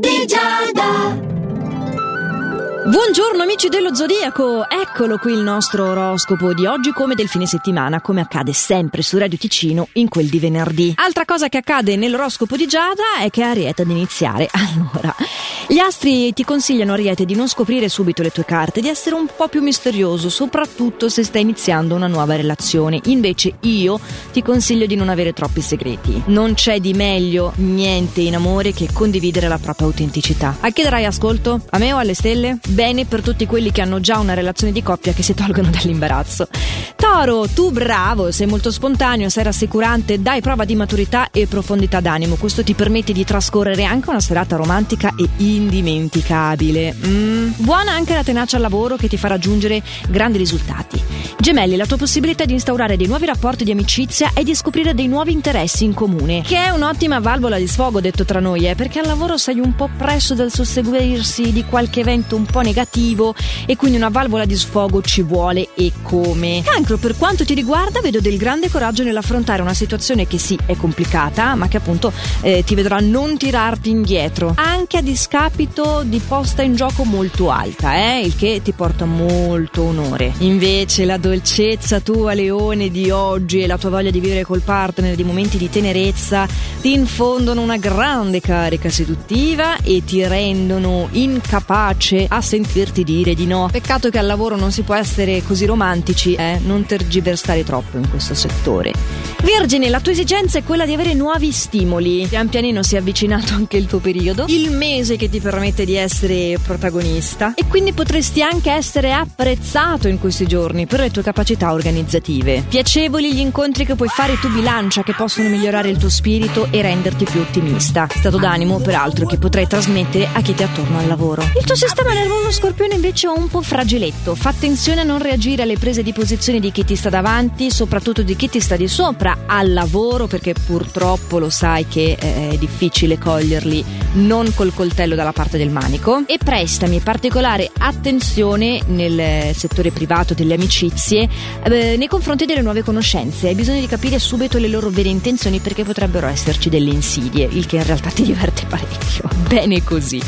di Giada. Buongiorno amici dello Zodiaco, eccolo qui il nostro oroscopo di oggi come del fine settimana, come accade sempre su Radio Ticino in quel di venerdì. Altra cosa che accade nell'oroscopo di Giada è che Ariete ad iniziare. Allora, gli astri ti consigliano Ariete di non scoprire subito le tue carte, di essere un po' più misterioso, soprattutto se stai iniziando una nuova relazione. Invece io ti consiglio di non avere troppi segreti. Non c'è di meglio niente in amore che condividere la propria autenticità. A chi darai ascolto? A me o alle stelle? Bene per tutti quelli che hanno già una relazione di coppia che si tolgono dall'imbarazzo. Toro, tu bravo, sei molto spontaneo, sei rassicurante, dai prova di maturità e profondità d'animo. Questo ti permette di trascorrere anche una serata romantica e indimenticabile. Mm. Buona anche la tenacia al lavoro che ti fa raggiungere grandi risultati. Gemelli, la tua possibilità di instaurare dei nuovi rapporti di amicizia e di scoprire dei nuovi interessi in comune, che è un'ottima valvola di sfogo, detto tra noi, eh, perché al lavoro sei un po' presso dal susseguirsi di qualche evento un po' negativo e quindi una valvola di sfogo ci vuole e come. Cancro, per quanto ti riguarda, vedo del grande coraggio nell'affrontare una situazione che sì è complicata, ma che appunto eh, ti vedrà non tirarti indietro, anche a discapito di posta in gioco molto alta, eh, il che ti porta molto onore. Invece la dolcezza tua leone di oggi e la tua voglia di vivere col partner di momenti di tenerezza ti infondono una grande carica seduttiva e ti rendono incapace a sentirti dire di no. Peccato che al lavoro non si può essere così romantici, eh? non tergiversare troppo in questo settore. Vergine, la tua esigenza è quella di avere nuovi stimoli. Pian pianino si è avvicinato anche il tuo periodo, il mese che ti permette di essere protagonista e quindi potresti anche essere apprezzato in questi giorni per le tue capacità organizzative. Piacevoli gli incontri che puoi fare tu bilancia che possono migliorare il tuo spirito e renderti più ottimista. Stato d'animo, peraltro, che potrai trasmettere a chi ti è attorno al lavoro. Il tuo sistema nervoso scorpione invece è un po' fragiletto. Fa attenzione a non reagire alle prese di posizione di chi ti sta davanti, soprattutto di chi ti sta di sopra al lavoro perché purtroppo lo sai che eh, è difficile coglierli non col coltello dalla parte del manico. E prestami particolare attenzione nel settore privato delle amicizie eh, nei confronti delle nuove conoscenze. Hai bisogno di capire subito le loro vere intenzioni perché potrebbero esserci delle insidie il che in realtà ti diverte parecchio. Bene così.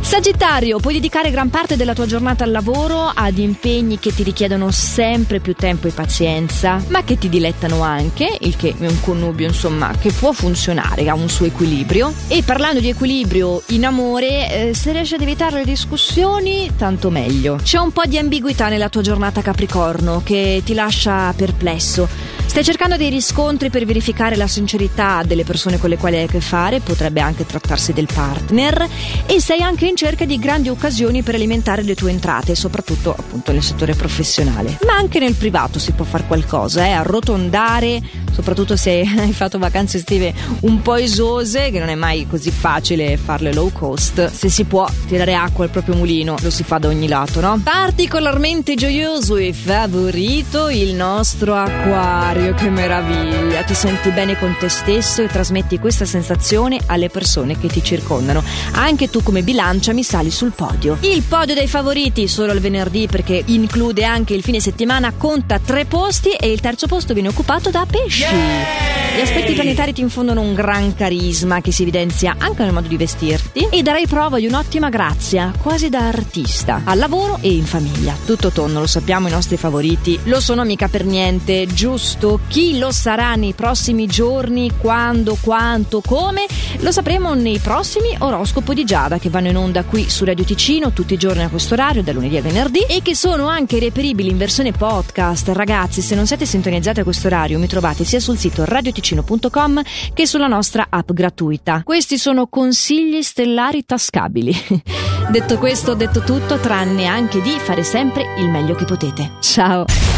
Sagittario, puoi dedicare gran parte della tua giornata al lavoro, ad impegni che ti richiedono sempre più tempo e pazienza, ma che ti dilettano anche, il che è un connubio insomma che può funzionare, ha un suo equilibrio. E parlando di equilibrio in amore, eh, se riesci ad evitare le discussioni, tanto meglio. C'è un po' di ambiguità nella tua giornata Capricorno che ti lascia perplesso. Stai cercando dei riscontri per verificare la sincerità delle persone con le quali hai a che fare, potrebbe anche trattarsi del partner, e sei anche in cerca di grandi occasioni per alimentare le tue entrate, soprattutto appunto nel settore professionale. Ma anche nel privato si può fare qualcosa, eh? arrotondare, soprattutto se hai fatto vacanze estive un po' esose, che non è mai così facile farle low cost. Se si può tirare acqua al proprio mulino, lo si fa da ogni lato, no? Particolarmente gioioso e favorito il nostro acquario Mario, che meraviglia! Ti senti bene con te stesso e trasmetti questa sensazione alle persone che ti circondano. Anche tu come bilancia mi sali sul podio. Il podio dei favoriti solo il venerdì perché include anche il fine settimana, conta tre posti e il terzo posto viene occupato da pesci. Gli aspetti planetari ti infondono un gran carisma che si evidenzia anche nel modo di vestirti. E darai prova di un'ottima grazia, quasi da artista, al lavoro e in famiglia. Tutto tonno, lo sappiamo, i nostri favoriti lo sono mica per niente, giusto? Chi lo sarà nei prossimi giorni, quando, quanto, come, lo sapremo nei prossimi oroscopo di Giada che vanno in onda qui su Radio Ticino tutti i giorni a questo orario, da lunedì a venerdì, e che sono anche reperibili in versione podcast. Ragazzi, se non siete sintonizzati a questo orario, mi trovate sia sul sito radioticino.com che sulla nostra app gratuita. Questi sono consigli stellari tascabili. detto questo, detto tutto, tranne anche di fare sempre il meglio che potete. Ciao!